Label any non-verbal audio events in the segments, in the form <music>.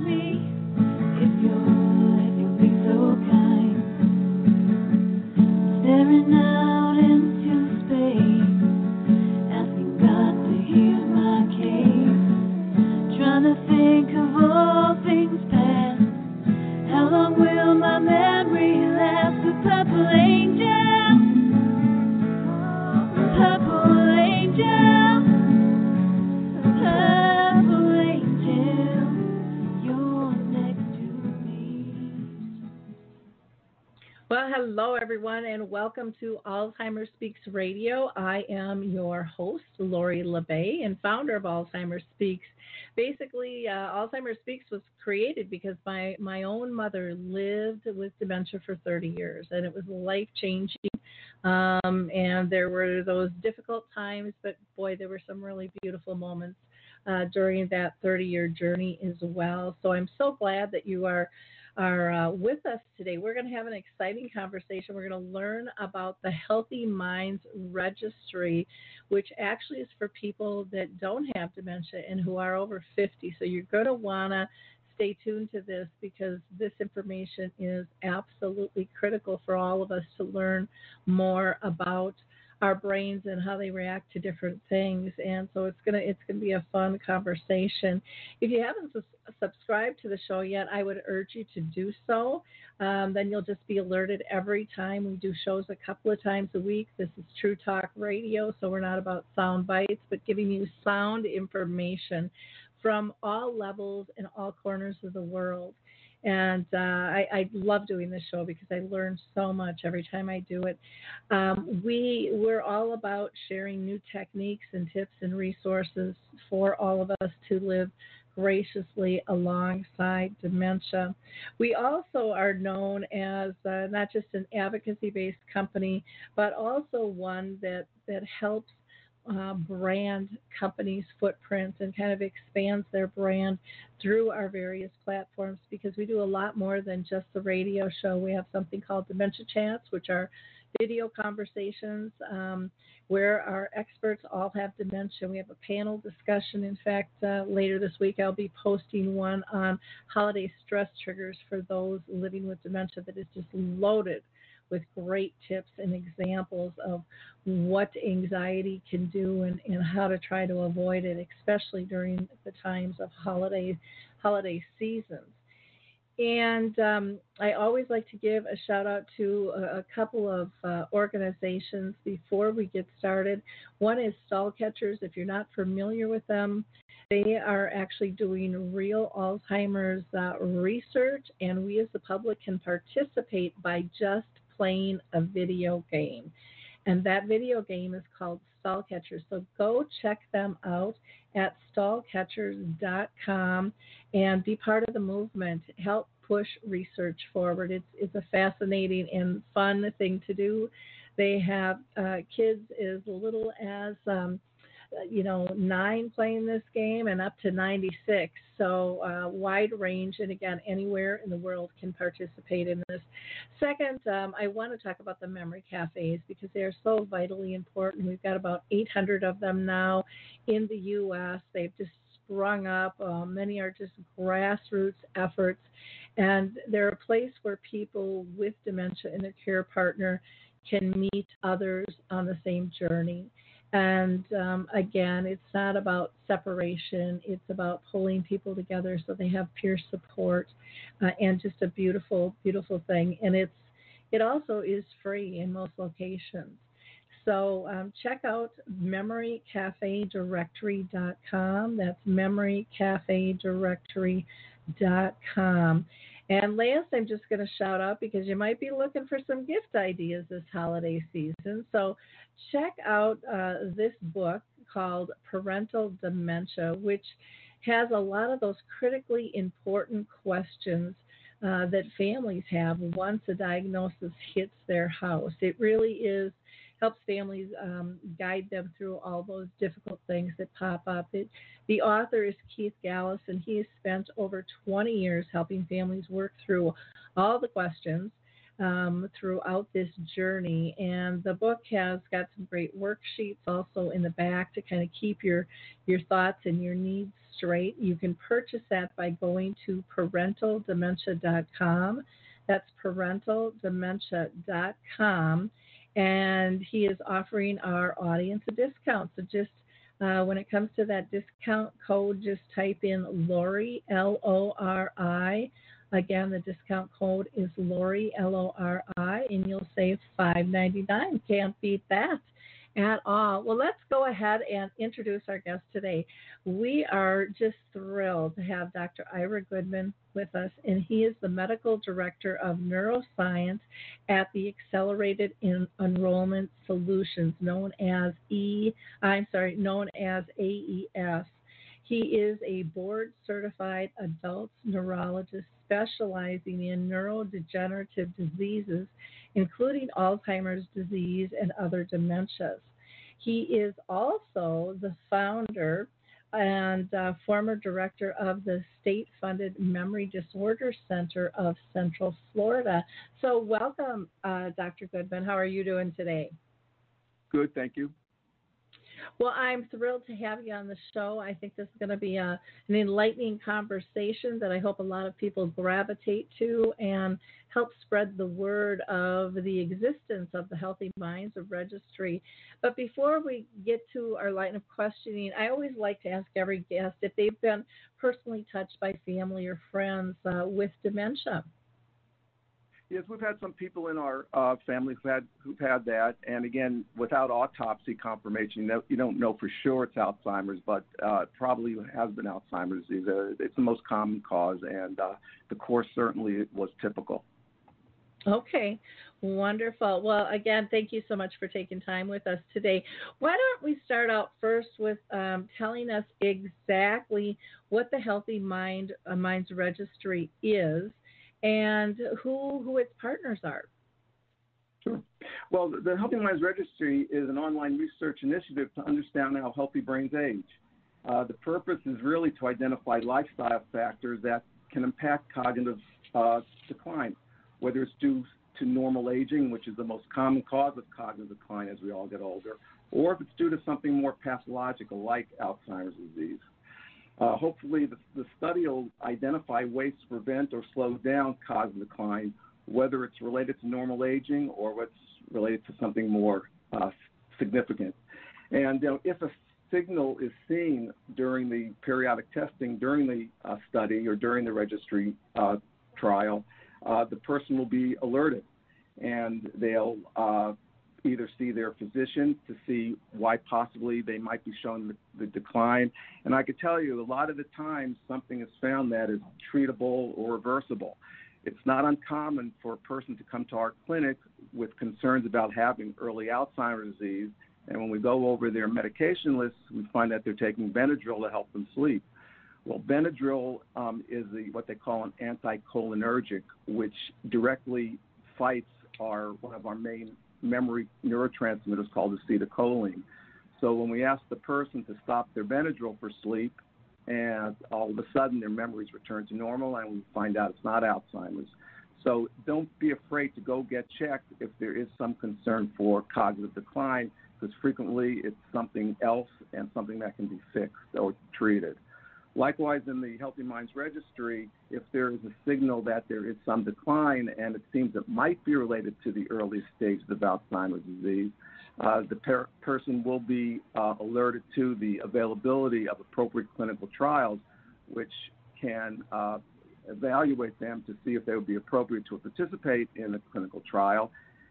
me. Welcome to Alzheimer Speaks Radio. I am your host, Lori La Bey, and founder of Alzheimer Speaks. Basically, uh, Alzheimer's Speaks was created because my, my own mother lived with dementia for 30 years, and it was life changing. Um, and there were those difficult times, but boy, there were some really beautiful moments uh, during that 30 year journey as well. So I'm so glad that you are are uh, with us today. We're going to have an exciting conversation. We're going to learn about the Healthy Minds Registry, which actually is for people that don't have dementia and who are over 50. So you're going to want to stay tuned to this because this information is absolutely critical for all of us to learn more about our brains and how they react to different things. And so it's gonna it's gonna be a fun conversation. If you haven't su- subscribed to the show yet, I would urge you to do so. Um, then you'll just be alerted every time we do shows a couple of times a week. This is True Talk Radio, so we're not about sound bites, but giving you sound information from all levels and all corners of the world. And uh, I, I, love doing this show because I learn so much every time I do it. Um, we we're all about sharing new techniques and tips and resources for all of us to live graciously alongside dementia. We also are known as uh, not just an advocacy based company, but also one that, that helps uh, brand companies' footprints and kind of expands their brand through our various platforms because we do a lot more than just the radio show. We have something called Dementia Chats, which are video conversations um, where our experts all have dementia. We have a panel discussion. In fact, uh, later this week, I'll be posting one on holiday stress triggers for those living with dementia that is just loaded with great tips and examples of what anxiety can do and, and how to try to avoid it, especially during the times of holiday holiday seasons. And um, I always like to give a shout out to a, a couple of uh, organizations before we get started. One is Stall Catchers. If you're not familiar with them, they are actually doing real Alzheimer's uh, research, and we as the public can participate by just playing a video game. And that video game is called Stall Catchers. So go check them out at stallcatchers.com and be part of the movement. Help push research forward. It's, it's a fascinating and fun thing to do. They have uh, kids as little as um, you know, nine playing this game and up to 96. So, uh, wide range. And again, anywhere in the world can participate in this. Second, um, I want to talk about the memory cafes because they are so vitally important. We've got about 800 of them now in the U.S. They've just sprung up. Uh, many are just grassroots efforts. And they're a place where people with dementia and a care partner can meet others on the same journey. And um, again, it's not about separation, it's about pulling people together so they have peer support uh, and just a beautiful, beautiful thing. And it's it also is free in most locations. So um, check out memorycafedirectory.com. That's memorycafedirectory.com. And last, I'm just going to shout out because you might be looking for some gift ideas this holiday season. So check out uh, this book called Parental Dementia, which has a lot of those critically important questions uh, that families have once a diagnosis hits their house. It really is helps families um, guide them through all those difficult things that pop up. It, the author is Keith Gallus, and he has spent over 20 years helping families work through all the questions um, throughout this journey. And the book has got some great worksheets also in the back to kind of keep your your thoughts and your needs straight. You can purchase that by going to parentaldementia.com. That's parentaldementia.com. And he is offering our audience a discount. So just uh, when it comes to that discount code, just type in Lori, L O R I. Again, the discount code is Lori, L O R I, and you'll save $5.99. Can't beat that at all. Well, let's go ahead and introduce our guest today. We are just thrilled to have Dr. Ira Goodman with us, and he is the medical director of neuroscience at the Accelerated en- Enrollment Solutions, known as E. I'm sorry, known as AES. He is a board certified adult neurologist specializing in neurodegenerative diseases, including Alzheimer's disease and other dementias. He is also the founder and uh, former director of the state funded Memory Disorder Center of Central Florida. So, welcome, uh, Dr. Goodman. How are you doing today? Good, thank you. Well, I'm thrilled to have you on the show. I think this is going to be a, an enlightening conversation that I hope a lot of people gravitate to and help spread the word of the existence of the Healthy Minds of Registry. But before we get to our line of questioning, I always like to ask every guest if they've been personally touched by family or friends uh, with dementia. Yes, we've had some people in our uh, family who've had who've had that, and again, without autopsy confirmation, you, know, you don't know for sure it's Alzheimer's, but uh, probably has been Alzheimer's disease. Uh, it's the most common cause, and uh, the course certainly was typical. Okay, wonderful. Well, again, thank you so much for taking time with us today. Why don't we start out first with um, telling us exactly what the Healthy Mind uh, Minds Registry is and who who its partners are. Sure. Well, the Healthy Minds Registry is an online research initiative to understand how healthy brains age. Uh, the purpose is really to identify lifestyle factors that can impact cognitive uh, decline, whether it's due to normal aging, which is the most common cause of cognitive decline as we all get older, or if it's due to something more pathological like Alzheimer's disease. Uh, hopefully, the, the, study will identify ways to prevent or slow down cognitive decline, whether it's related to normal aging or what's related to something more uh, significant. And you know, if a signal is seen during the periodic testing, during the uh, study, or during the registry uh, trial, uh, the person will be alerted and they'll uh, either see their physician to see why possibly they might be showing the, the, decline. And I could tell you a lot of the times something is found that is treatable or reversible. It's not uncommon for a person to come to our clinic with concerns about having early Alzheimer's disease. And when we go over their medication lists, we find that they're taking Benadryl to help them sleep. Well, Benadryl um, is the, what they call an anticholinergic, which directly fights our one of our main memory neurotransmitters called acetylcholine. So when we ask the person to stop their Benadryl for sleep, and all of a sudden their memories return to normal, and we find out it's not Alzheimer's. So don't be afraid to go get checked if there is some concern for cognitive decline, because frequently it's something else and something that can be fixed or treated. Likewise, in the Healthy Minds Registry, if there is a signal that there is some decline and it seems it might be related to the early stages of Alzheimer's disease, uh, the per- person will be uh, alerted to the availability of appropriate clinical trials, which can uh, evaluate them to see if they would be appropriate to participate in a clinical trial.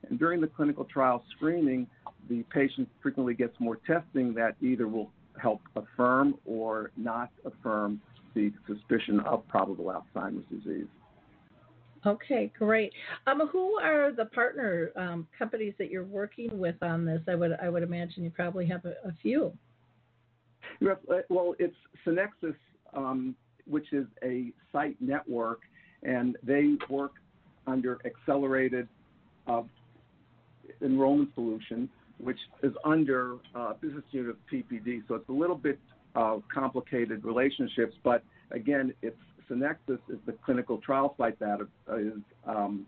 And during the clinical trial screening, the patient frequently gets more testing that either will help affirm or not affirm the suspicion of probable Alzheimer's disease. Okay, great. Um, who are the partner um, companies that you're working with on this? I would I would imagine you probably have a, a few. Uh, well, it's Synexus, um, which is a site network, and they work under accelerated uh, enrollment solutions which is under uh, business unit of PPD. So it's a little bit uh, complicated relationships, but again, it's Synexus is the clinical trial site that is um,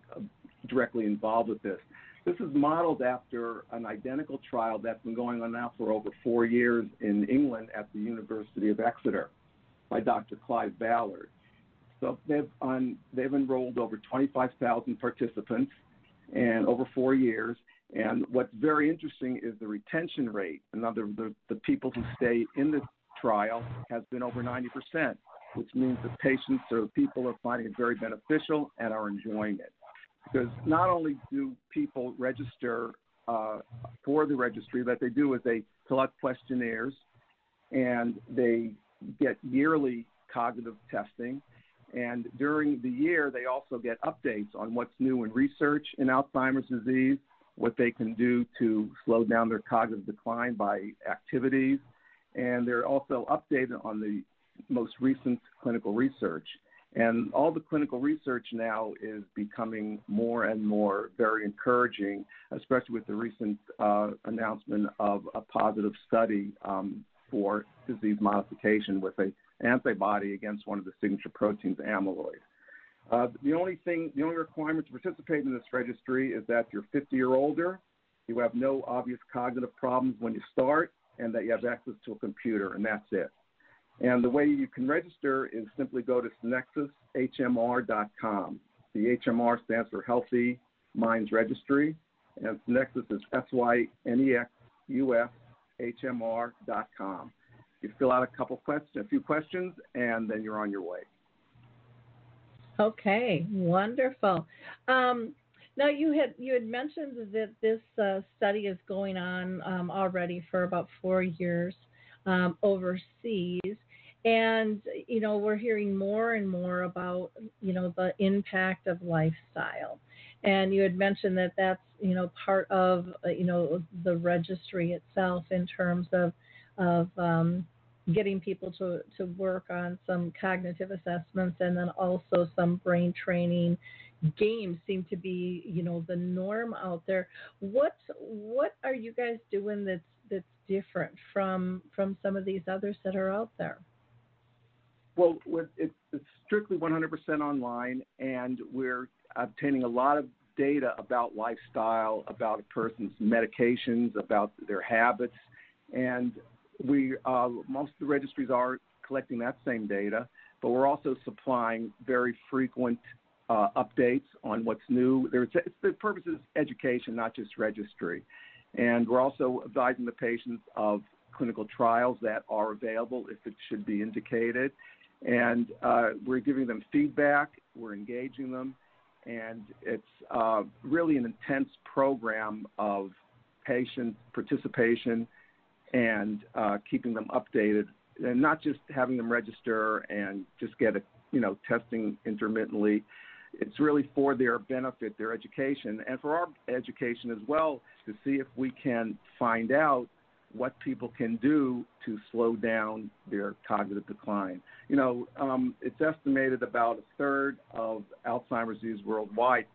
directly involved with this. This is modeled after an identical trial that's been going on now for over four years in England at the University of Exeter by Dr. Clive Ballard. So they've, they've enrolled over 25,000 participants and over four years. And what's very interesting is the retention rate. Another, the, the people who stay in the trial has been over 90%, which means the patients or people are finding it very beneficial and are enjoying it. Because not only do people register uh, for the registry, what they do is they out questionnaires and they get yearly cognitive testing. And during the year, they also get updates on what's new in research in Alzheimer's disease, what they can do to slow down their cognitive decline by activities, and they're also updated on the most recent clinical research. And all the clinical research now is becoming more and more very encouraging, especially with the recent uh, announcement of a positive study um, for disease modification with an antibody against one of the signature proteins, amyloid. Uh, the only thing, the only requirement to participate in this registry is that you're 50 or older, you have no obvious cognitive problems when you start, and that you have access to a computer, and that's it. And the way you can register is simply go to synexushmr.com. The HMR stands for Healthy Minds Registry, and Synexus is S Y N E X U S H M R.com. You fill out a couple questions, a few questions, and then you're on your way. Okay, wonderful. Um, now you had you had mentioned that this uh, study is going on um, already for about four years um, overseas, and you know we're hearing more and more about you know the impact of lifestyle, and you had mentioned that that's you know part of uh, you know the registry itself in terms of of um, getting people to, to work on some cognitive assessments and then also some brain training games seem to be you know the norm out there. What what are you guys doing that's that's different from from some of these others that are out there? Well it's, it's strictly 100% online and we're obtaining a lot of data about lifestyle about a person's medications about their habits and we uh, most of the registries are collecting that same data, but we're also supplying very frequent uh, updates on what's new. There's, the purpose is education, not just registry. And we're also advising the patients of clinical trials that are available if it should be indicated. And uh, we're giving them feedback, we're engaging them, and it's uh, really an intense program of patient participation and uh, keeping them updated, and not just having them register and just get a you know testing intermittently. It's really for their benefit, their education, and for our education as well to see if we can find out what people can do to slow down their cognitive decline. You know, um, it's estimated about a third of Alzheimer's disease worldwide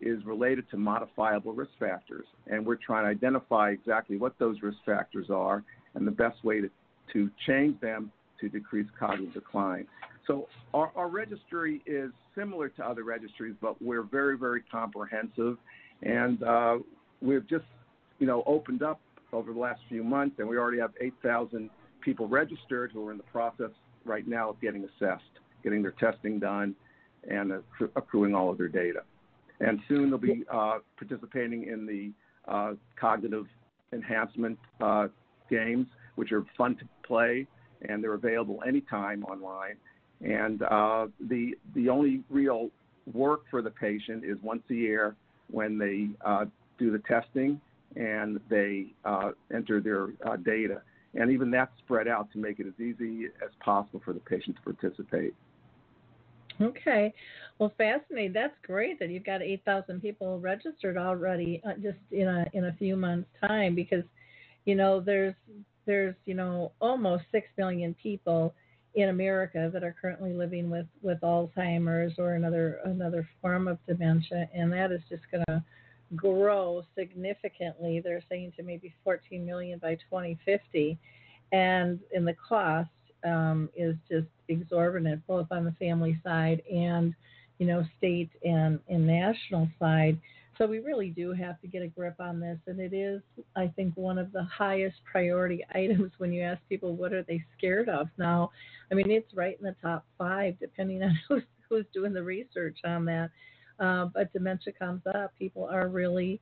is related to modifiable risk factors. And we're trying to identify exactly what those risk factors are and the best way to, to change them to decrease cognitive decline. So our, our registry is similar to other registries, but we're very, very comprehensive. And uh, we've just, you know, opened up over the last few months, and we already have 8,000 people registered who are in the process right now of getting assessed, getting their testing done, and accruing all of their data and soon they'll be uh, participating in the uh, cognitive enhancement uh, games, which are fun to play, and they're available anytime online. And uh, the the only real work for the patient is once a year when they uh, do the testing and they uh, enter their data. And even that's spread out to make it as easy as possible for the patient to participate. Okay. Well, fascinating. That's great that you've got 8,000 people registered already uh, just in a in a few months time because you know there's there's you know almost 6 million people in America that are currently living with with Alzheimer's or another another form of dementia and that is just going to grow significantly. They're saying to maybe 14 million by 2050 and in the cost um, is just exorbitant, both on the family side and you know state and, and national side. So we really do have to get a grip on this, and it is, I think, one of the highest priority <laughs> items when you ask people what are they scared of now. I mean, it's right in the top five, depending <laughs> on who's who's doing the research on that. Uh, but dementia comes up. People are really,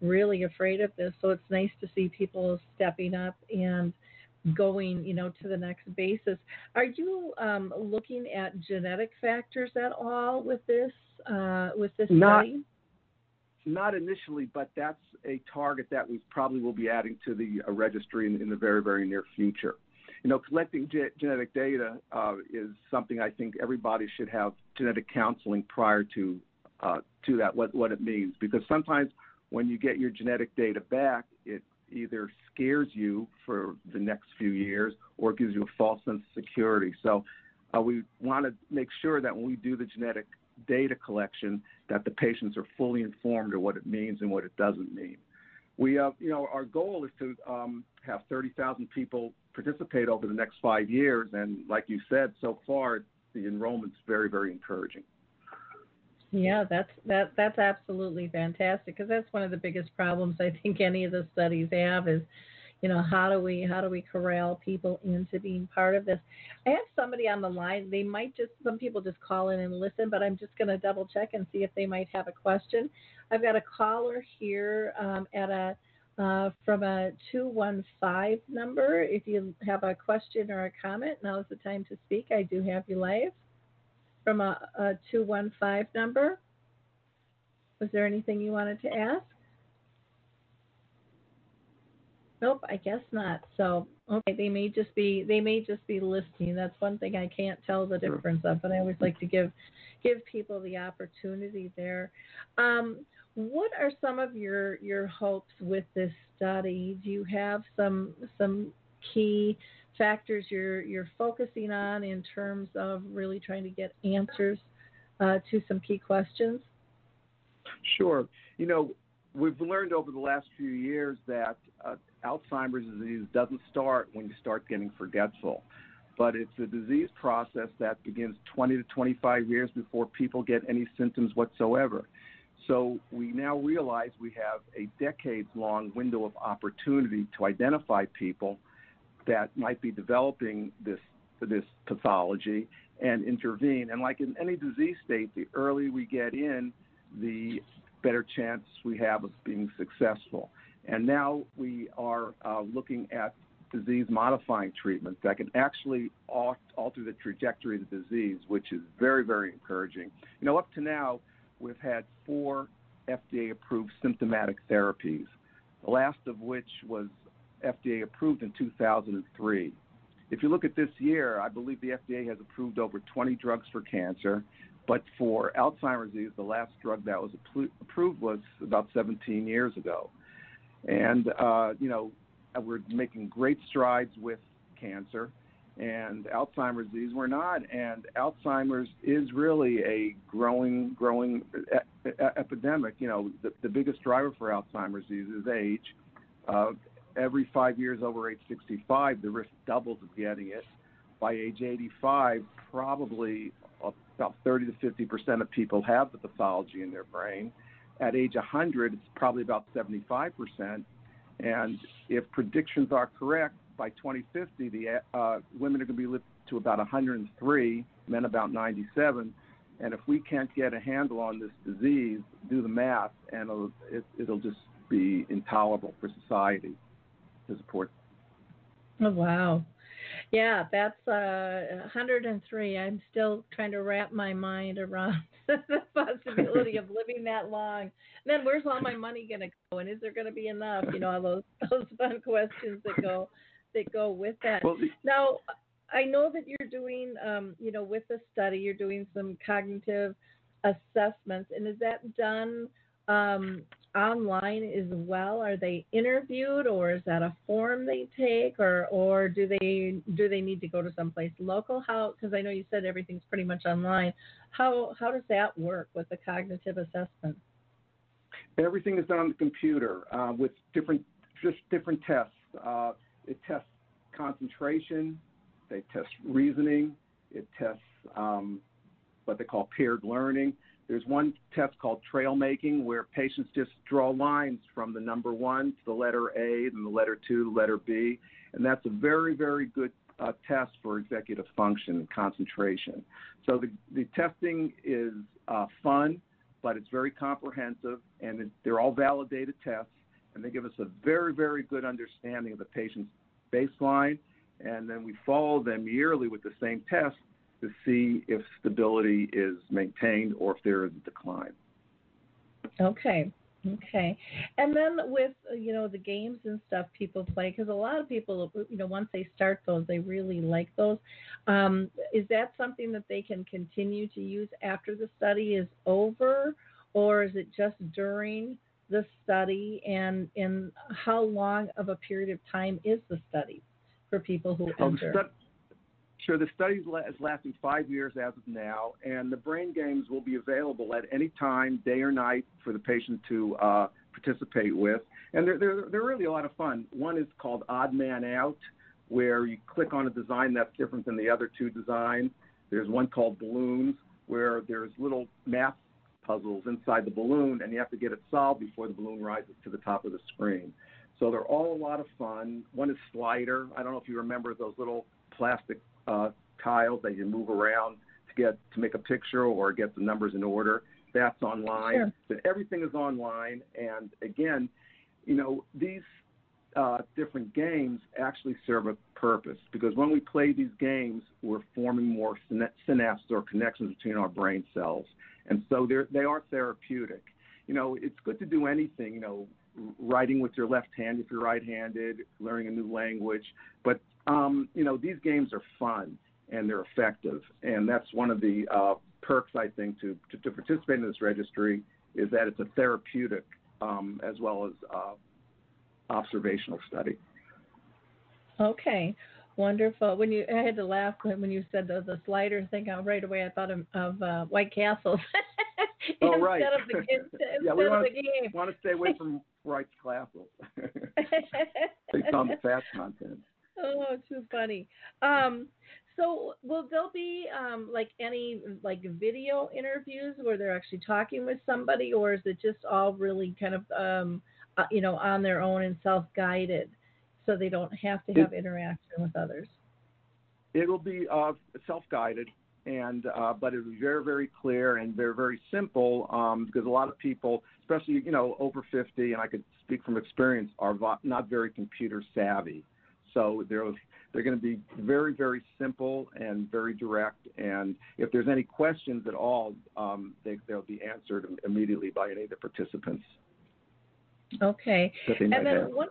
really afraid of this. So it's nice to see people stepping up and going, you know, to the next basis. Are you um, looking at genetic factors at all with this uh, with this not, study? Not initially, but that's a target that we probably will be adding to the uh, registry in, in, the very, very near future. You know, collecting ge- genetic data uh, is something I think everybody should have genetic counseling prior to uh, to that. What what it means, because sometimes when you get your genetic data back, it either scares you for the next few years or gives you a false sense of security. So uh, we want to make sure that when we do the genetic data collection that the patients are fully informed of what it means and what it doesn't mean. We, uh, you know, our goal is to um, have 30,000 people participate over the next five years, and like you said, so far the enrollment's very, very encouraging. Yeah, that's that that's absolutely fantastic because that's one of the biggest problems I think any of the studies have is you know how do we how do we corral people into being part of this? I have somebody on the line they might just some people just call in and listen but i'm just going to double check and see if they might have a question. I've got a caller here um, at a uh, from a 215 number. If you have a question or a comment now is the time to speak. I do have you live from a, a 215 number was there anything you wanted to ask Nope, I guess not. So okay, they may just be they may just be listening. That's one thing I can't tell the difference of, but I always like to give give people the opportunity there. Um, what are some of your your hopes with this study? Do you have some some key factors you're you're focusing on in terms of really trying to get answers uh, to some key questions? Sure. You know, we've learned over the last few years that uh, Alzheimer's disease doesn't start when you start getting forgetful, but it's a disease process that begins 20 to 25 years before people get any symptoms whatsoever. So we now realize we have a decades long window of opportunity to identify people that might be developing this this pathology and intervene. And like in any disease state, the earlier we get in, the better chance we have of being successful. And now we are uh, looking at disease modifying treatments that can actually alter the trajectory of the disease, which is very, very encouraging. You know, up to now, we've had four FDA approved symptomatic therapies, the last of which was FDA approved in 2003. If you look at this year, I believe the FDA has approved over 20 drugs for cancer, but for Alzheimer's disease, the last drug that was approved was about 17 years ago. And, uh, you know, we're making great strides with cancer and Alzheimer's disease. We're not. And Alzheimer's is really a growing, growing e- epidemic. You know, the, the biggest driver for Alzheimer's disease is age. Uh, every five years over age 65, the risk doubles of getting it. By age 85, probably about 30 to 50 percent of people have the pathology in their brain. At age 100, it's probably about 75 percent. And if predictions are correct, by 2050, the uh, women are going to be lived to about 103, men about 97. And if we can't get a handle on this disease, do the math, and it'll, it, will just be intolerable for society to support. Oh wow! Yeah, that's uh, 103. I'm still trying to wrap my mind around <laughs> the possibility of living that long. And then where's all my money going to go? And is there going to be enough? You know, all those <laughs> those fun questions that go that go with that. Well, the- now, I know that you're doing, um, you know, with the study, you're doing some cognitive assessments, and is that done um, online as well? Are they interviewed, or is that a form they take, or or do they do they need to go to someplace local? How? Because I know you said everything's pretty much online. How how does that work with the cognitive assessment? Everything is done on the computer uh, with different just different tests. Uh, it tests concentration, they test reasoning, it tests um, what they call paired learning. There's one test called trail making where patients just draw lines from the number one to the letter A, then the letter two, the letter B, and that's a very, very good uh, test for executive function and concentration. So the, the testing is uh, fun, but it's very comprehensive, and it, they're all validated tests, and they give us a very, very good understanding of the patient's baseline, and then we follow them yearly with the same test to see if stability is maintained or if there is a decline. Okay. Okay, and then with you know the games and stuff people play because a lot of people you know once they start those they really like those. Um, is that something that they can continue to use after the study is over, or is it just during the study? And in how long of a period of time is the study for people who oh, enter? Sure, the study is lasting five years as of now, and the brain games will be available at any time, day or night, for the patient to uh, participate with. And they're, they're, they're really a lot of fun. One is called Odd Man Out, where you click on a design that's different than the other two designs. There's one called Balloons, where there's little math puzzles inside the balloon, and you have to get it solved before the balloon rises to the top of the screen. So they're all a lot of fun. One is Slider. I don't know if you remember those little plastic uh, tiles that you move around to get to make a picture or get the numbers in order. That's online. Sure. But everything is online. And again, you know, these uh, different games actually serve a purpose because when we play these games, we're forming more synapses or connections between our brain cells. And so they're, they are therapeutic. You know, it's good to do anything, you know, writing with your left hand if you're right-handed, learning a new language. But um, you know, these games are fun and they're effective, and that's one of the uh, perks I think to, to, to participate in this registry is that it's a therapeutic um, as well as uh, observational study. Okay. Wonderful. When you, I had to laugh when you said the, the slider thing. Right away, I thought of, of uh, White Castles. <laughs> oh, instead right. Of the, <laughs> yeah, we want, to, want to stay away from <laughs> White Castles. they the fast content. Oh, too funny. Um, so will there be um, like any like video interviews where they're actually talking with somebody, or is it just all really kind of um, uh, you know on their own and self guided, so they don't have to have it, interaction with others? It'll be uh, self guided, and uh, but it'll be very very clear and very very simple um, because a lot of people, especially you know over 50, and I could speak from experience, are not very computer savvy. So they're they're going to be very very simple and very direct. And if there's any questions at all, um, they, they'll be answered immediately by any of the participants. Okay. And then have. one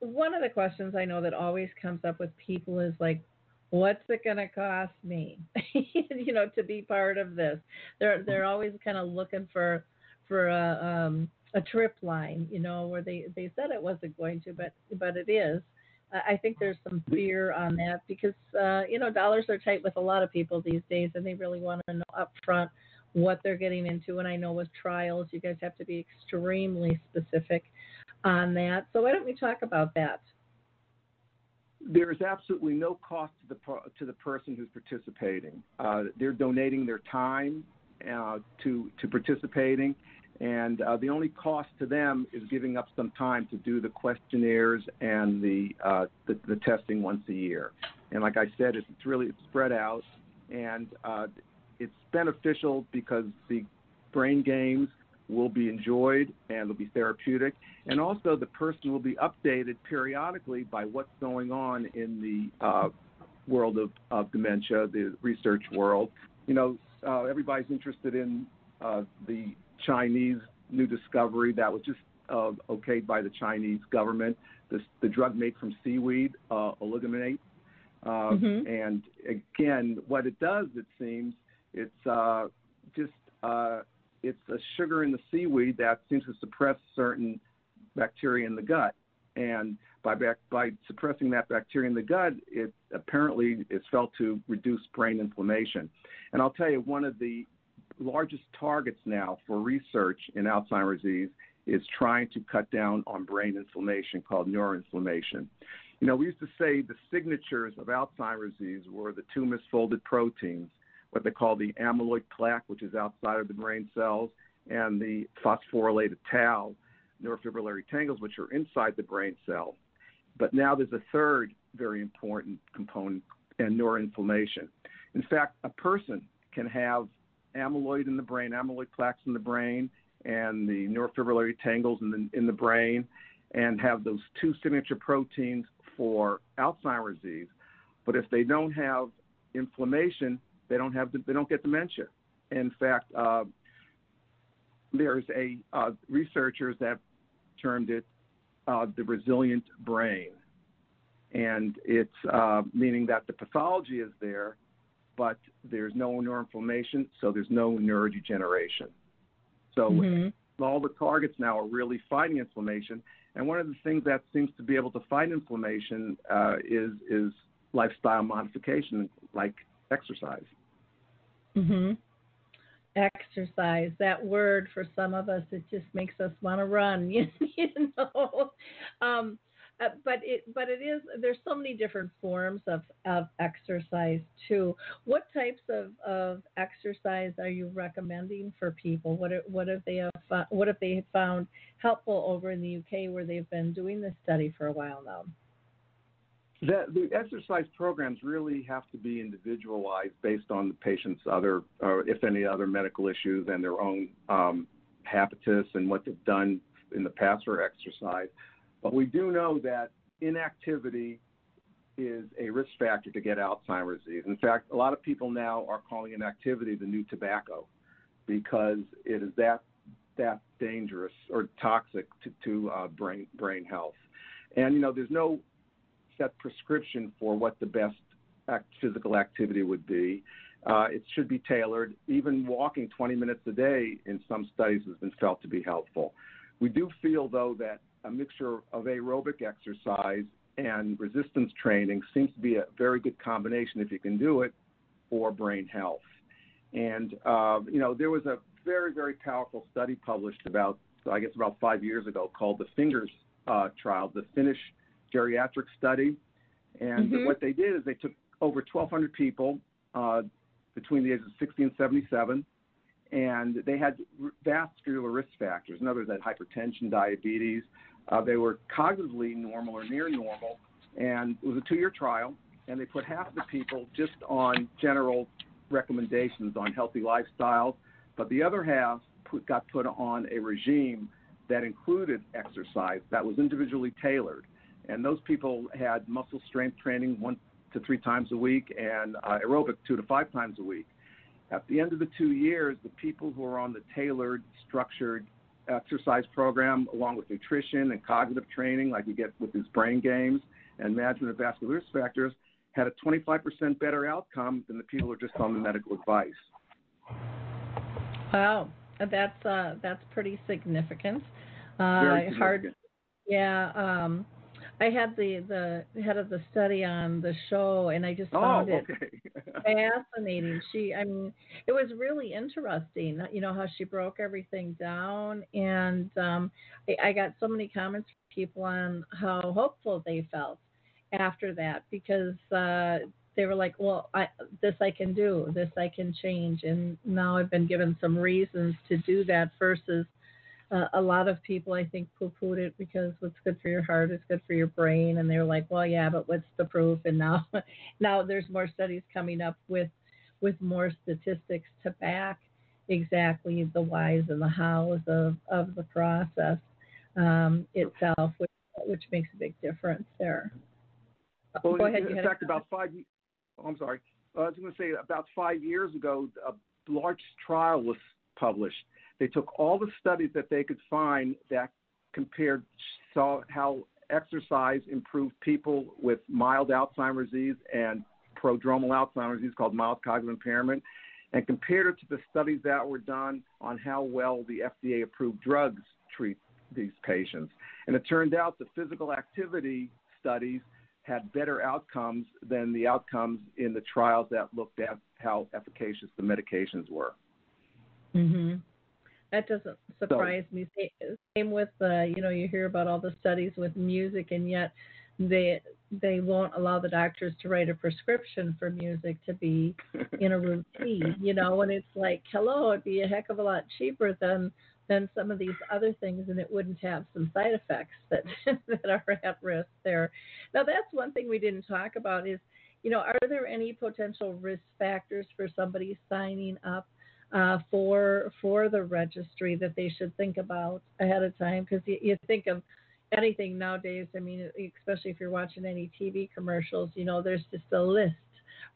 one of the questions I know that always comes up with people is like, what's it going to cost me, <laughs> you know, to be part of this? They're they're always kind of looking for for a um, a trip line, you know, where they they said it wasn't going to, but but it is. I think there's some fear on that because uh, you know dollars are tight with a lot of people these days, and they really want to know up front what they're getting into. And I know with trials, you guys have to be extremely specific on that. So why don't we talk about that? There is absolutely no cost to the to the person who's participating. Uh, they're donating their time uh, to to participating, and uh, the only cost to them is giving up some time to do the questionnaires and the, uh, the, the testing once a year. And like I said, it's really spread out, and uh, it's beneficial because the brain games will be enjoyed and will be therapeutic, and also the person will be updated periodically by what's going on in the uh, world of, of dementia, the research world. You know, uh, everybody's interested in uh, the Chinese new discovery that was just uh, okayed by the Chinese government. This, the drug made from seaweed, uh, oligomannate. Uh, mm-hmm. And again, what it does, it seems, it's uh, just uh, it's a sugar in the seaweed that seems to suppress certain bacteria in the gut. And by back, by suppressing that bacteria in the gut, it apparently is felt to reduce brain inflammation. And I'll tell you, one of the largest targets now for research in Alzheimer's disease is trying to cut down on brain inflammation called neuroinflammation. You know, we used to say the signatures of Alzheimer's disease were the two misfolded proteins. what they call the amyloid plaque, which is outside of the brain cells, and the phosphorylated tau neurofibrillary tangles, which are inside the brain cell. But now there's a third very important component, and neuroinflammation. In fact, a person can have amyloid in the brain, amyloid plaques in the brain, and the neurofibrillary tangles in the, in the brain, and have those two signature proteins for Alzheimer's disease. But if they don't have inflammation, they don't have they don't get dementia. In fact, uh, there's a uh, researchers that termed it uh, the resilient brain, and it's uh, meaning that the pathology is there, but there's no neuroinflammation, so there's no neurodegeneration. So mm-hmm. all the targets now are really fighting inflammation, and one of the things that seems to be able to fight inflammation uh, is is lifestyle modification, like exercise. Mm-hmm exercise that word for some of us it just makes us want to run <laughs> you, know um, uh, but it but it is there's so many different forms of, of exercise too. What types of, of exercise are you recommending for people? What what have they have, what have they found helpful over in the UK where they've been doing this study for a while now? The, the exercise programs really have to be individualized based on the patient's other, or if any other medical issues and their own um, habitus and what they've done in the past for exercise. But we do know that inactivity is a risk factor to get Alzheimer's disease. In fact, a lot of people now are calling inactivity the new tobacco because it is that that dangerous or toxic to, to uh, brain brain health. And you know, there's no set prescription for what the best act, physical activity would be. Uh, it should be tailored. Even walking 20 minutes a day in some studies has been felt to be helpful. We do feel, though, that a mixture of aerobic exercise and resistance training seems to be a very good combination if you can do it for brain health. And, uh, you know, there was a very, very powerful study published about, I guess, about five years ago called the FINGERS uh, trial, the Finnish geriatric study. And mm-hmm. what they did is they took over 1,200 people uh, between the ages of 60 and 77, and they had vascular risk factors. In other words, they had hypertension, diabetes. Uh, they were cognitively normal or near normal, and it was a two-year trial. And they put half the people just on general recommendations on healthy lifestyles, but the other half put, got put on a regime that included exercise that was individually tailored and those people had muscle strength training one to three times a week and uh, aerobic two to five times a week. At the end of the two years, the people who were on the tailored, structured exercise program, along with nutrition and cognitive training, like you get with these brain games and management of vascular risk factors, had a 25% better outcome than the people who are just on the medical advice. Wow, that's uh, that's pretty significant. Uh, Very significant. Hard, yeah. Um, I had the the head of the study on the show, and I just found oh, okay. it <laughs> fascinating. She, I mean, it was really interesting. You know how she broke everything down, and um, I, I got so many comments from people on how hopeful they felt after that because uh, they were like, "Well, I, this I can do, this I can change," and now I've been given some reasons to do that versus uh, a lot of people I think poo-pooed it because what's good for your heart is good for your brain, and they're like, well, yeah, but what's the proof? And now, <laughs> now there's more studies coming up with with more statistics to back exactly the whys and the hows of of the process um, itself, which which makes a big difference there. Well, Go ahead. In, in fact, about five. Oh, I'm sorry. I was going to say about five years ago, a large trial was published they took all the studies that they could find that compared saw how exercise improved people with mild Alzheimer's disease and prodromal Alzheimer's disease called mild cognitive impairment and compared it to the studies that were done on how well the FDA approved drugs treat these patients. And it turned out the physical activity studies had better outcomes than the outcomes in the trials that looked at how efficacious the medications were. Mhm. That doesn't surprise so, me. Same with uh, you know you hear about all the studies with music, and yet the they won't allow the doctors to write a prescription for music to be in a routine, you know, and it's like, hello, it'd be a heck of a lot cheaper than than some of these other things, and it wouldn't have some side effects that <laughs> that are at risk there. Now, that's one thing we didn't talk about is, you know, are there any potential risk factors for somebody signing up uh, for for the registry that they should think about ahead of time? Because you, you think of anything nowadays. I mean, especially if you're watching any TV commercials, you know, there's just a list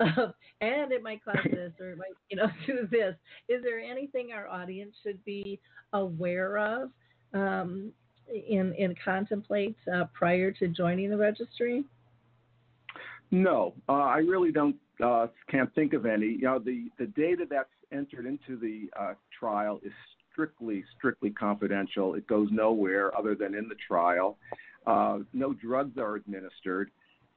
of, and it might cost this or it might, you know, <laughs> do this. Is there anything our audience should be aware of um, in in contemplate uh, prior to joining the registry? No, uh, I really don't. Uh, can't think of any. You know, the the data that's entered into the uh, trial is strictly, strictly confidential. It goes nowhere other than in the trial. Uh, no drugs are administered.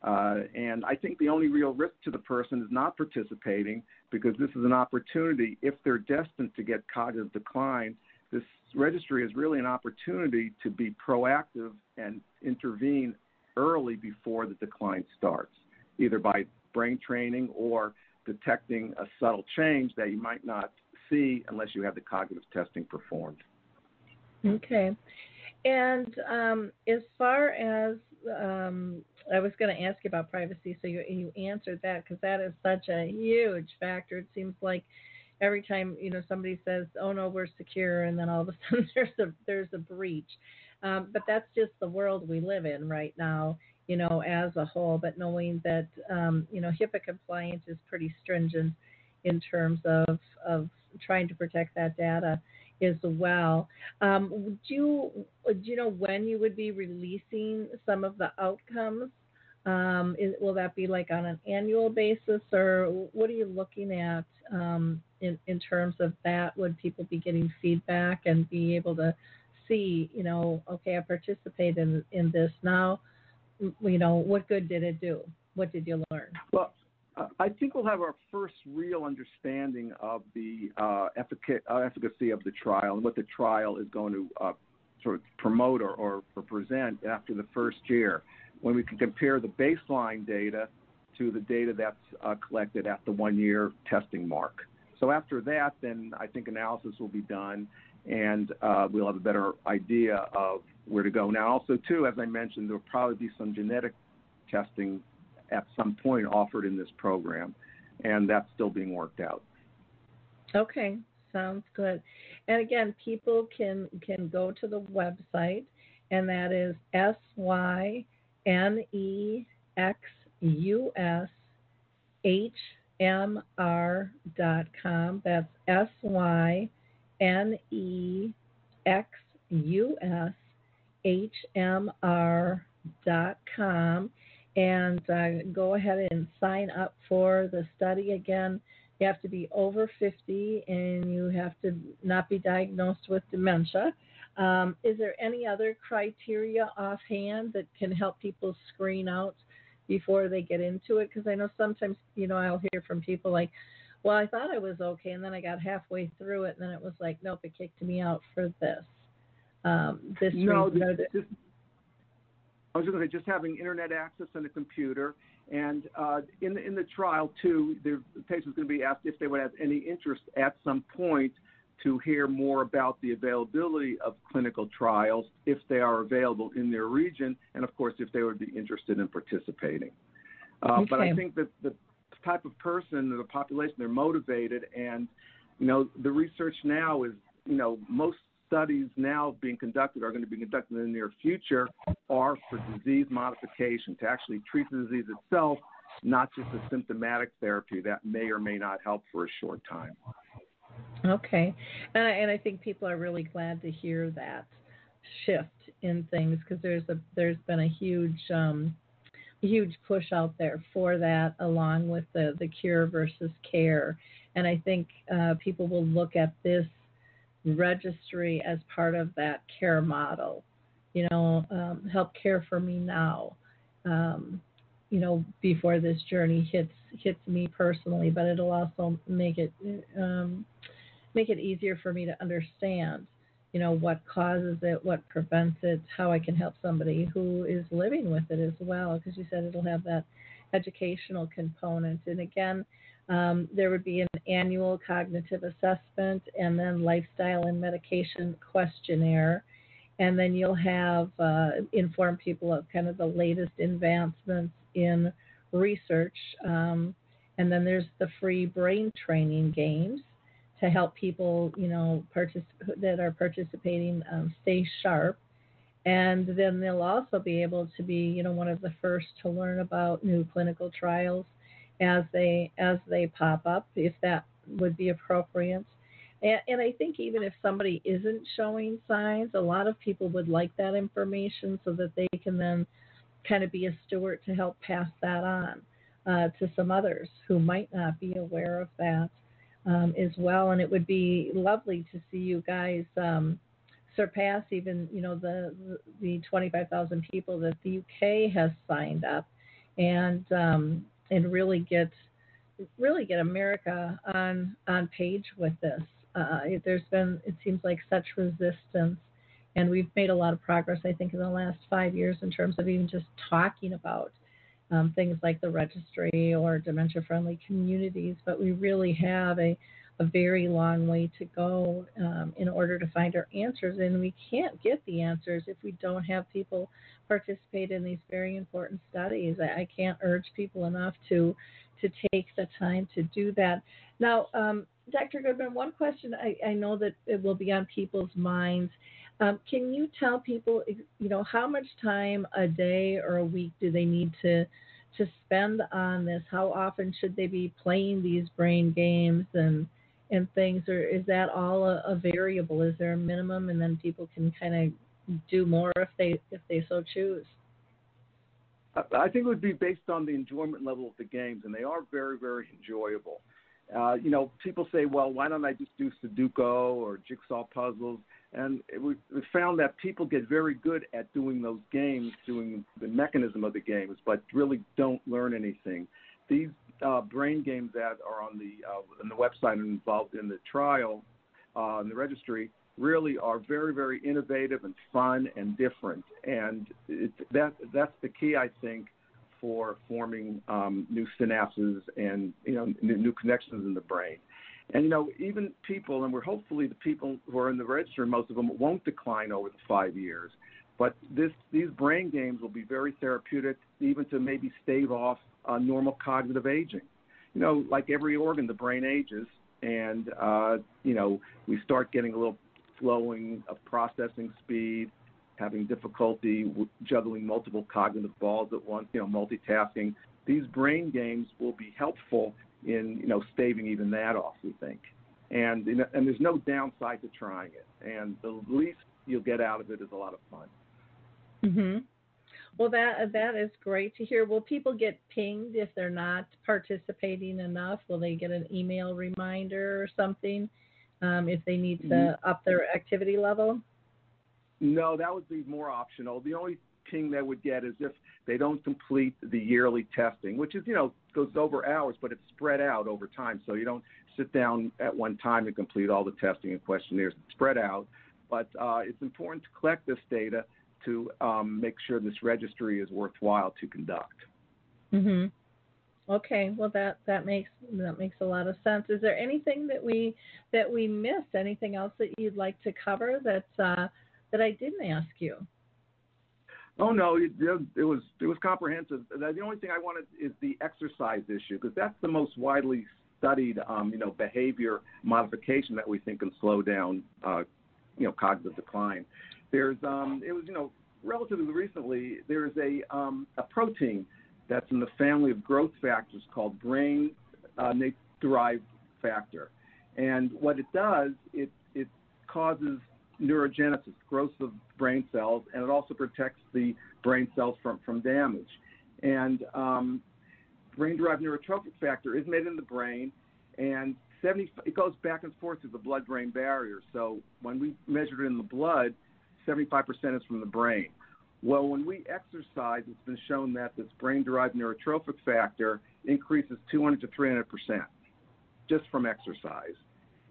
Uh, and I think the only real risk to the person is not participating because this is an opportunity. If they're destined to get cognitive decline, this registry is really an opportunity to be proactive and intervene early before the decline starts, either by brain training or detecting a subtle change that you might not see unless you have the cognitive testing performed. Okay. And um, as far as um, I was going to ask you about privacy, so you, you answered that because that is such a huge factor. It seems like every time you know somebody says, "Oh no, we're secure," and then all of a <laughs> sudden there's a there's a breach. Um, but that's just the world we live in right now, you know, as a whole. But knowing that um, you know HIPAA compliance is pretty stringent in terms of of trying to protect that data as well. Um, do you do you know when you would be releasing some of the outcomes? Um, is, will that be like on an annual basis, or what are you looking at um, in in terms of that? Would people be getting feedback and be able to see, you know, okay, I participated in in this now. You know, what good did it do? What did you learn? Well, I think we'll have our first real understanding of the uh, uh, efficacy of the trial and what the trial is going to uh, sort of promote or, or, or, present after the first year, when we can compare the baseline data to the data that's uh, collected at the one year testing mark. So after that, then I think analysis will be done and uh, we'll have a better idea of where to go. Now, also, too, as I mentioned, there will probably be some genetic testing at some point offered in this program, and that's still being worked out. Okay, sounds good. And again, people can can go to the website, and that is s y n e x u s h m r dot com. That's s y n e x u s h m r dot com and uh, go ahead and sign up for the study. Again, you have to be over 50 and you have to not be diagnosed with dementia. Um, is there any other criteria offhand that can help people screen out before they get into it? Because I know sometimes, you know, I'll hear from people like, well, I thought I was okay, and then I got halfway through it, and then it was like, nope, it kicked me out for this. Um, this no, reason, this, this, I was going to say just having internet access and a computer. And uh, in the in the trial too, the patient was going to be asked if they would have any interest at some point to hear more about the availability of clinical trials if they are available in their region, and of course if they would be interested in participating. Uh, okay. But I think that the type of person, the population, they're motivated, and you know the research now is you know most studies now being conducted are going to be conducted in the near future are for disease modification to actually treat the disease itself, not just a symptomatic therapy that may or may not help for a short time. Okay, and I, and I think people are really glad to hear that shift in things because there's a there's been a huge um, huge push out there for that, along with the the cure versus care, and I think uh, people will look at this registry as part of that care model. You know, um, help care for me now. Um, you know, before this journey hits hits me personally, but it'll also make it um, make it easier for me to understand. You know, what causes it, what prevents it, how I can help somebody who is living with it as well, because you said it'll have that educational component. And again, um, there would be an annual cognitive assessment and then lifestyle and medication questionnaire. And then you'll have uh, inform people of kind of the latest advancements in research. Um, and then there's the free brain training games to help people, you know, that are participating um, stay sharp. And then they'll also be able to be, you know, one of the first to learn about new clinical trials as they as they pop up, if that would be appropriate. And, and I think even if somebody isn't showing signs, a lot of people would like that information so that they can then kind of be a steward to help pass that on uh, to some others who might not be aware of that um, as well. And it would be lovely to see you guys um, surpass even you know the the 25,000 people that the UK has signed up, and um, and really get really get America on on page with this. Uh, there's been it seems like such resistance, and we've made a lot of progress. I think in the last five years in terms of even just talking about um, things like the registry or dementia friendly communities, but we really have a, a very long way to go um, in order to find our answers. And we can't get the answers if we don't have people participate in these very important studies. I, I can't urge people enough to to take the time to do that. Now, um, Dr. Goodman, one question I, I know that it will be on people's minds um, can you tell people, you know, how much time a day or a week do they need to to spend on this? How often should they be playing these brain games and and things, or is that all a, a variable? Is there a minimum, and then people can kind of do more if they if they so choose? I think it would be based on the enjoyment level of the games, and they are very, very enjoyable. Uh, you know, people say, well, why don't I just do Sudoku or jigsaw puzzles? And we, we found that people get very good at doing those games, doing the mechanism of the games, but really don't learn anything. These uh, brain games that are on the uh, on the website and involved in the trial uh, in the registry really are very very innovative and fun and different, and it, that that's the key I think for forming um, new synapses and you know new connections in the brain. And you know, even people, and we're hopefully the people who are in the register, most of them won't decline over the five years. But this, these brain games will be very therapeutic, even to maybe stave off uh, normal cognitive aging. You know, like every organ, the brain ages, and uh, you know, we start getting a little slowing of processing speed, having difficulty juggling multiple cognitive balls at once. You know, multitasking. These brain games will be helpful in you know staving even that off. We think, and and there's no downside to trying it, and the least you'll get out of it is a lot of fun. Mhm. Well, that that is great to hear. Will people get pinged if they're not participating enough? Will they get an email reminder or something um, if they need to mm-hmm. up their activity level? No, that would be more optional. The only ping they would get is if they don't complete the yearly testing, which is, you know, goes over hours, but it's spread out over time. So you don't sit down at one time and complete all the testing and questionnaires. It's spread out. But uh, it's important to collect this data to um, make sure this registry is worthwhile to conduct. Mm-hmm. Okay, well that that makes that makes a lot of sense. Is there anything that we that we missed? Anything else that you'd like to cover that uh, that I didn't ask you? Oh no, it, it was it was comprehensive. The only thing I wanted is the exercise issue because that's the most widely studied, um, you know, behavior modification that we think can slow down, uh, you know, cognitive decline. There's, um, it was, you know, relatively recently, there's a um, a protein that's in the family of growth factors called brain uh, derived factor, and what it does, it it causes neurogenesis, growth of brain cells, and it also protects the brain cells from, from damage. And um, brain-derived neurotrophic factor is made in the brain, and 70, it goes back and forth through the blood-brain barrier. So when we measured it in the blood, 75% is from the brain. Well, when we exercise, it's been shown that this brain-derived neurotrophic factor increases 200 to 300 percent just from exercise.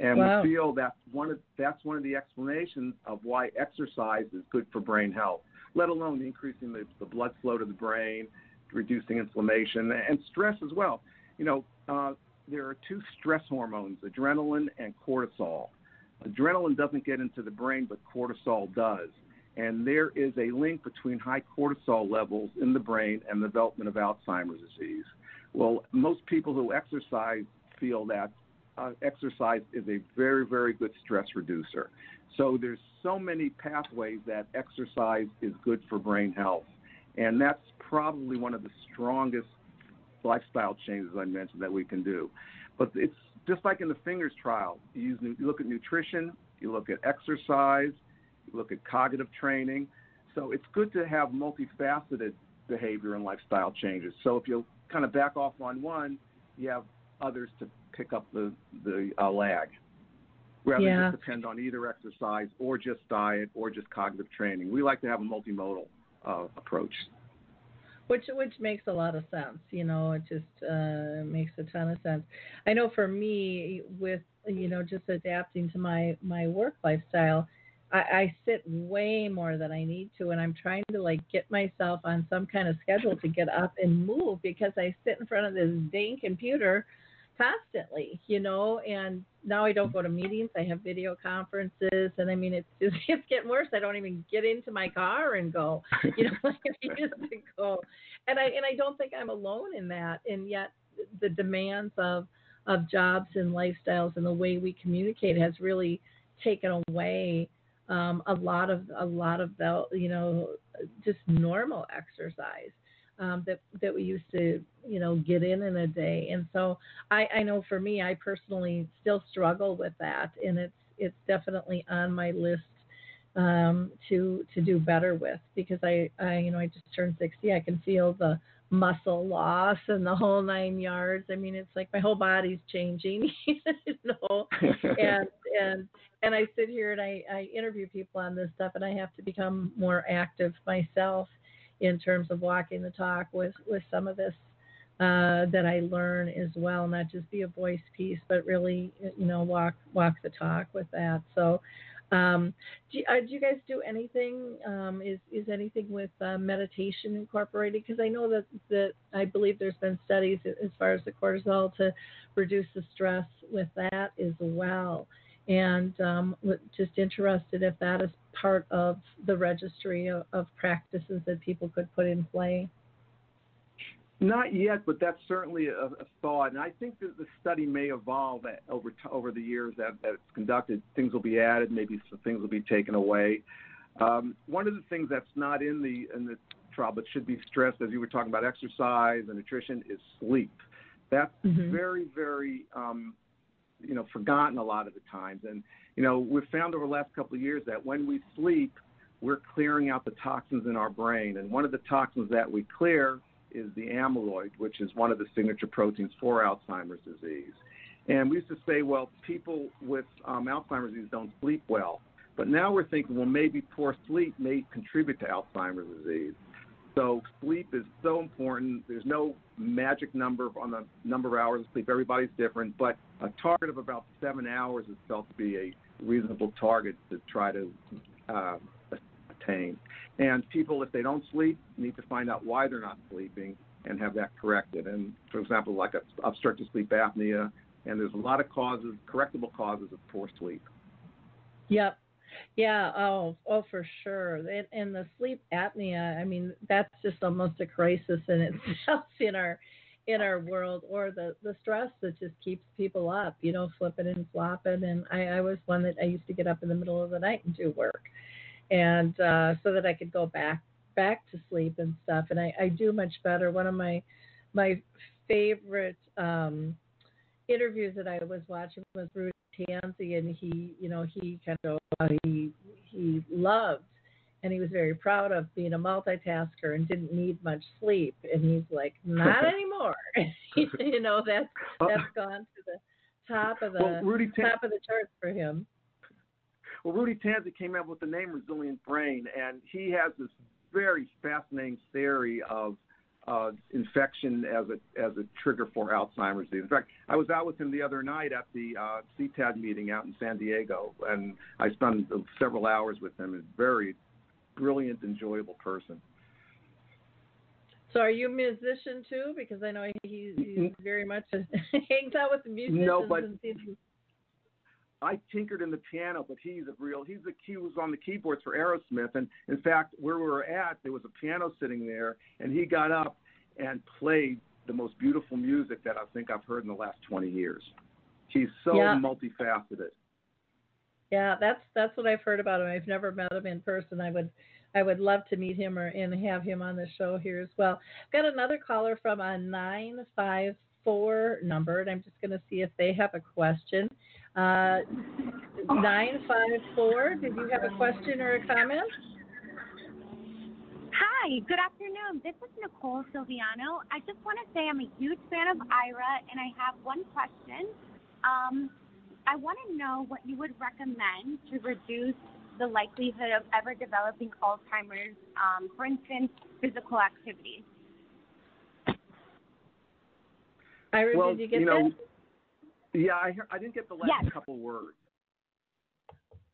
And wow. we feel that one of, that's one of the explanations of why exercise is good for brain health, let alone increasing the, the blood flow to the brain, reducing inflammation, and stress as well. You know, uh, there are two stress hormones, adrenaline and cortisol. Adrenaline doesn't get into the brain, but cortisol does. And there is a link between high cortisol levels in the brain and the development of Alzheimer's disease. Well, most people who exercise feel that uh, exercise is a very, very good stress reducer. So there's so many pathways that exercise is good for brain health. And that's probably one of the strongest lifestyle changes I mentioned that we can do. But it's just like in the fingers trial. You, use, you look at nutrition, you look at exercise, you look at cognitive training. So it's good to have multifaceted behavior and lifestyle changes. So if you kind of back off on one, you have others to pick up the the uh, lag, rather yeah. than just depend on either exercise or just diet or just cognitive training. We like to have a multimodal uh, approach. Which which makes a lot of sense. You know, it just uh, makes a ton of sense. I know for me, with you know just adapting to my my work lifestyle. I, I sit way more than I need to, and I'm trying to like get myself on some kind of schedule to get up and move because I sit in front of this dang computer constantly, you know, and now I don't go to meetings. I have video conferences and I mean it's <laughs> just, it's getting worse. I don't even get into my car and go, you know, <laughs> like I used to go. And I and I don't think I'm alone in that. And yet the demands of of jobs and lifestyles and the way we communicate has really taken away um, a lot of a lot of the you know just normal exercise um, that that we used to you know get in in a day. And so I, I know for me, I personally still struggle with that, and it's it's definitely on my list um, to to do better with because I, I you know I just turned 60. I can feel the muscle loss and the whole nine yards. I mean, it's like my whole body's changing, <laughs> you know. <laughs> and and and I sit here and I, I interview people on this stuff, and I have to become more active myself in terms of walking the talk with with some of this uh, that I learn as well, not just be a voice piece, but really you know walk walk the talk with that. So. Um, do, uh, do, you guys do anything? Um, is is anything with uh, meditation incorporated? Because I know that that I believe there's been studies as far as the cortisol to reduce the stress with that as well. And um, just interested if that is part of the registry of, of practices that people could put in play? Not yet, but that's certainly a, a, thought, and I think that the study may evolve over over the years that, that it's conducted. Things will be added, maybe some things will be taken away. Um, one of the things that's not in the in the trial, but should be stressed, as you were talking about exercise and nutrition, is sleep. That's mm-hmm. very, very um, you know forgotten a lot of the times, and you know, we've found over the last couple of years that when we sleep, we're clearing out the toxins in our brain. And one of the toxins that we clear is the amyloid, which is one of the signature proteins for Alzheimer's disease. And we used to say, well, people with um, Alzheimer's disease don't sleep well. But now we're thinking, well, maybe poor sleep may contribute to Alzheimer's disease. So sleep is so important. There's no magic number on the number of hours of sleep. Everybody's different, but a target of about seven hours is felt to be a reasonable target to try to uh, attain. And people, if they don't sleep, need to find out why they're not sleeping and have that corrected. And for example, like obstructive sleep apnea, and there's a lot of causes, correctable causes of poor sleep. Yep. Yeah. Oh, oh, for sure. And, and the sleep apnea. I mean, that's just almost a crisis in itself <laughs> in our in our world or the the stress that just keeps people up you know flipping and flopping. And i i was one that i used to get up in the middle of the night and do work and uh so that i could go back back to sleep and stuff. And i i do much better. One of my my favorite um interviews that i was watching was Rudy Tanzi and he you know he kind of he he loved and he was very proud of being a multitasker and didn't need much sleep. And he's like, <laughs> not anymore. <laughs> you know, that's that's gone to the top of the well, Rudy top of the charts for him. Well, Rudy Tanzi came up with the name Resilient Brain, and he has this very fascinating theory of uh, infection as a as a trigger for Alzheimer's disease. In fact, I was out with him the other night at the uh, CTAD meeting out in San Diego, and I spent several hours with him. A very brilliant, enjoyable person. So, are you a musician too? Because I know he's, he's very much <laughs> hangs out with the musicians. No, but. I tinkered in the piano, but he's a real. He's the he was on the keyboards for Aerosmith, and in fact, where we were at, there was a piano sitting there, and he got up and played the most beautiful music that I think I've heard in the last 20 years. He's so yeah. multifaceted. Yeah, that's that's what I've heard about him. I've never met him in person. I would I would love to meet him or and have him on the show here as well. I've got another caller from a nine five four number, and I'm just going to see if they have a question. Uh, 954, did you have a question or a comment? Hi, good afternoon. This is Nicole Silviano. I just want to say I'm a huge fan of Ira, and I have one question. Um, I want to know what you would recommend to reduce the likelihood of ever developing Alzheimer's, um, for instance, physical activity. Ira, well, did you get you know, that? Yeah, I heard, I didn't get the last yes. couple words.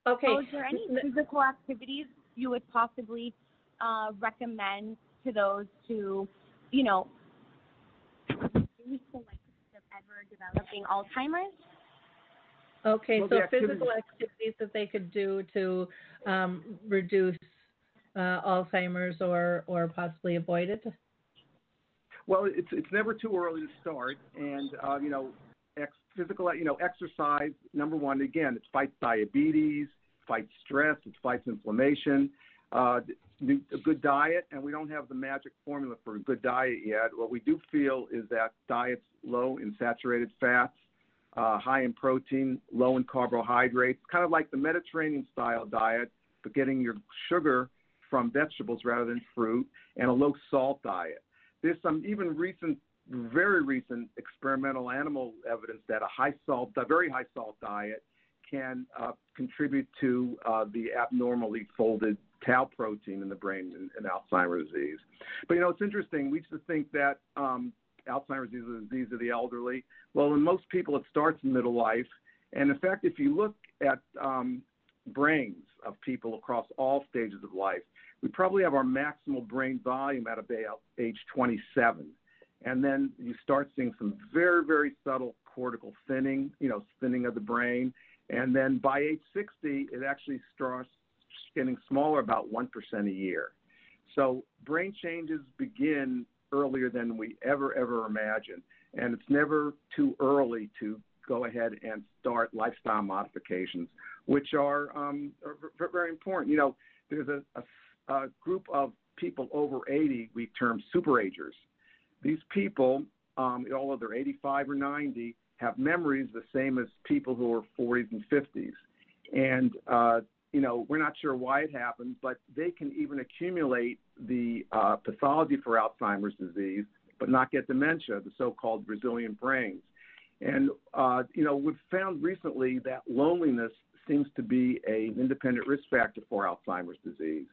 Okay. Oh, is there any physical activities you would possibly uh, recommend to those to, you know, reduce the likelihood of ever developing Alzheimer's? Okay, so activities, physical activities that they could do to um, reduce uh, Alzheimer's or or possibly avoid it. Well, it's it's never too early to start, and uh, you know, ex- physical, you know, exercise. Number one, again, it fights diabetes, fights stress, it fights inflammation. Uh, a good diet, and we don't have the magic formula for a good diet yet. What we do feel is that diets low in saturated fats, uh, high in protein, low in carbohydrates, kind of like the Mediterranean style diet, but getting your sugar from vegetables rather than fruit, and a low salt diet. There's some even recent, very recent experimental animal evidence that a high salt, a very high salt diet can uh, contribute to uh, the abnormally folded tau protein in the brain in, in, Alzheimer's disease. But you know, it's interesting. We used to think that um, Alzheimer's disease is a disease of the elderly. Well, in most people, it starts in middle life. And in fact, if you look at um, brains of people across all stages of life, we probably have our maximal brain volume at about age 27. And then you start seeing some very, very subtle cortical thinning, you know, thinning of the brain. And then by age 60, it actually starts getting smaller about 1% a year. So brain changes begin earlier than we ever, ever imagined. And it's never too early to go ahead and start lifestyle modifications, which are, um, are very important. You know, there's a, a, a group of people over 80 we term superagers. These people, um, although they're 85 or 90, have memories the same as people who are 40s and 50s. And uh, you know, we're not sure why it happens, but they can even accumulate the uh, pathology for Alzheimer's disease, but not get dementia, the so-called resilient brains. And uh, you know, we've found recently that loneliness seems to be an independent risk factor for Alzheimer's disease.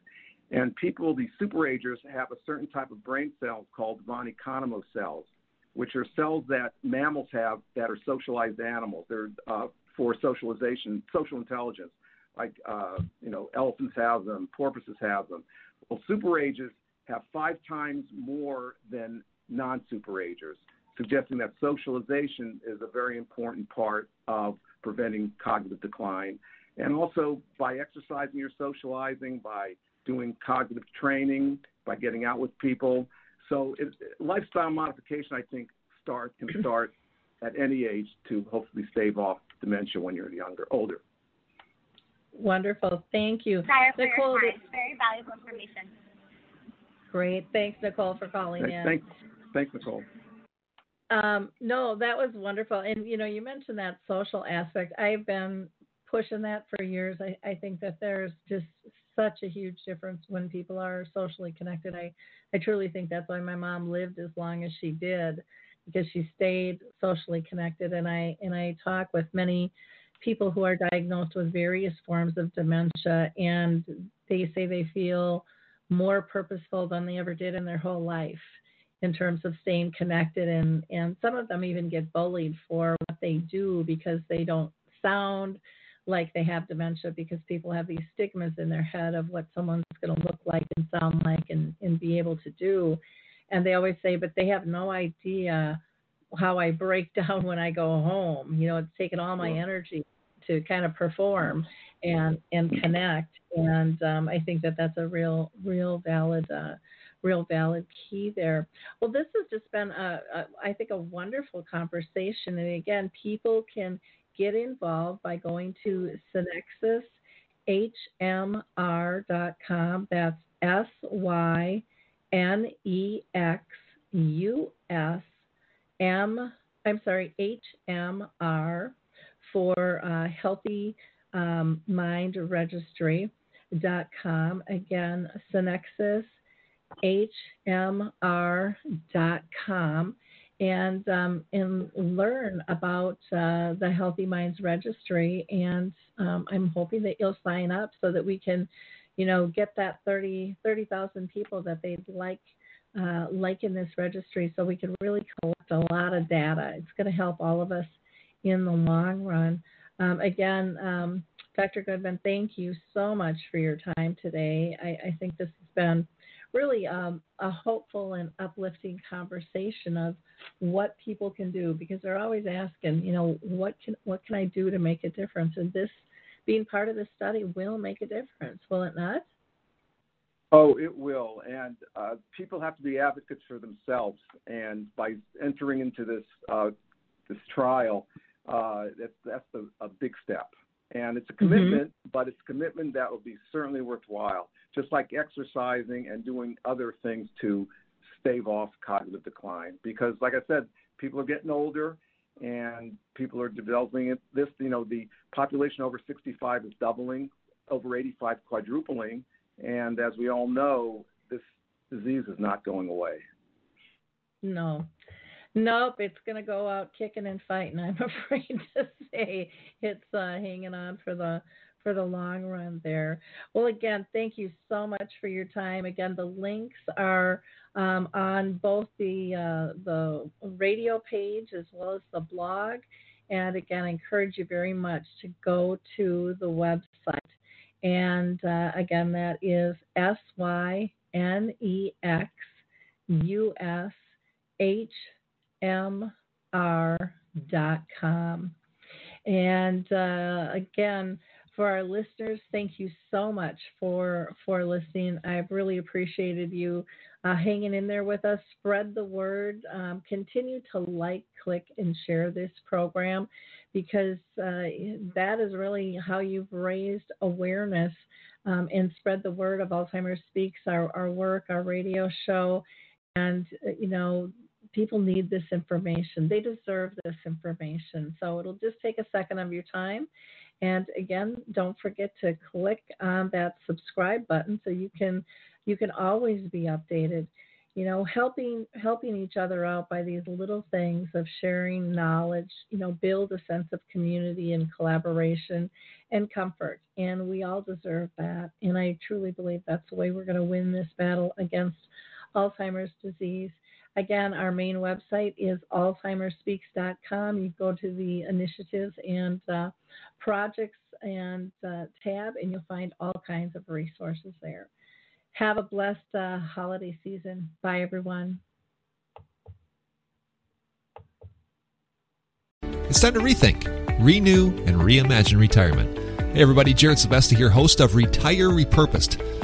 And people, these superagers, have a certain type of brain cells called von Economo cells, which are cells that mammals have that are socialized animals. They're uh, for socialization, social intelligence like uh, you know elephants have them, porpoises have them. Well, superagers have five times more than non-superagers, suggesting that socialization is a very important part of preventing cognitive decline. And also by exercising your socializing, by doing cognitive training, by getting out with people. So it, lifestyle modification, I think, start can start at any age to hopefully stave off dementia when you're younger, older. Wonderful. Thank you. Nicole, Very valuable information. Great. Thanks, Nicole, for calling thanks, in. Thanks, thanks Nicole. Um, no, that was wonderful. And, you know, you mentioned that social aspect. I've been pushing that for years. I, I think that there's just such a huge difference when people are socially connected. I, I truly think that's why my mom lived as long as she did because she stayed socially connected. And I, and I talk with many people who are diagnosed with various forms of dementia and they say they feel more purposeful than they ever did in their whole life. in terms of staying connected and and some of them even get bullied for what they do because they don't sound like they have dementia because people have these stigmas in their head of what someone's going to look like and sound like and and be able to do and they always say but they have no idea how I break <laughs> down when I go home you know it's taken all my energy to kind of perform and and connect and um, I think that that's a real real valid uh, real valid key there. Well, this has just been, a, a, I think, a wonderful conversation. And again, people can get involved by going to synexushmr.com. That's S Y N E X U S M, I'm sorry, H M R for uh, Healthy um, Mind Registry.com. Again, Synexus hmr.com and um, and learn about uh, the Healthy Minds Registry. And um, I'm hoping that you'll sign up so that we can, you know, get that 30 30,000 people that they'd like uh, like in this registry, so we can really collect a lot of data. It's going to help all of us in the long run. Um, again, um, Dr. Goodman, thank you so much for your time today. I, I think this has been really um, a hopeful and uplifting conversation of what people can do because they're always asking, you know, what can what can I do to make a difference? And this being part of the study will make a difference, will it not? Oh, it will. And uh, people have to be advocates for themselves. And by entering into this uh, this trial, uh, that's that's a, a big step. And it's a mm-hmm. commitment, mm-hmm. but it's a commitment that will be certainly worthwhile just like exercising and doing other things to stave off cognitive decline. Because, like I said, people are getting older and people are developing it. This, you know, the population over 65 is doubling, over 85 quadrupling, and as we all know, this disease is not going away. No. Nope, it's going to go out kicking and fighting. <laughs> I'm afraid to say it's uh, hanging on for the for the long run there. Well, again, thank you so much for your time. Again, the links are um, on both the uh, the radio page as well as the blog. And again, I encourage you very much to go to the website. And uh, again, that is S Y N E X U S H M R dot com. And uh, again, for our listeners, thank you so much for for listening. I've really appreciated you uh, hanging in there with us. Spread the word. Um, continue to like, click, and share this program because uh, that is really how you've raised awareness um, and spread the word of Alzheimer's Speaks, our, our work, our radio show, and you know people need this information. They deserve this information. So it'll just take a second of your time and again, don't forget to click on that subscribe button so you can you can always be updated. You know, helping helping each other out by these little things of sharing knowledge, you know, build a sense of community and collaboration and comfort. And we all deserve that. And I truly believe that's the way we're going to win this battle against Alzheimer's disease. Again, our main website is alzheimerspeaks.com. You go to the initiatives and uh, projects and uh, tab, and you'll find all kinds of resources there. Have a blessed uh, holiday season. Bye, everyone. It's time to rethink, renew, and reimagine retirement. Hey, everybody, Jared Sebesta here, host of Retire Repurposed.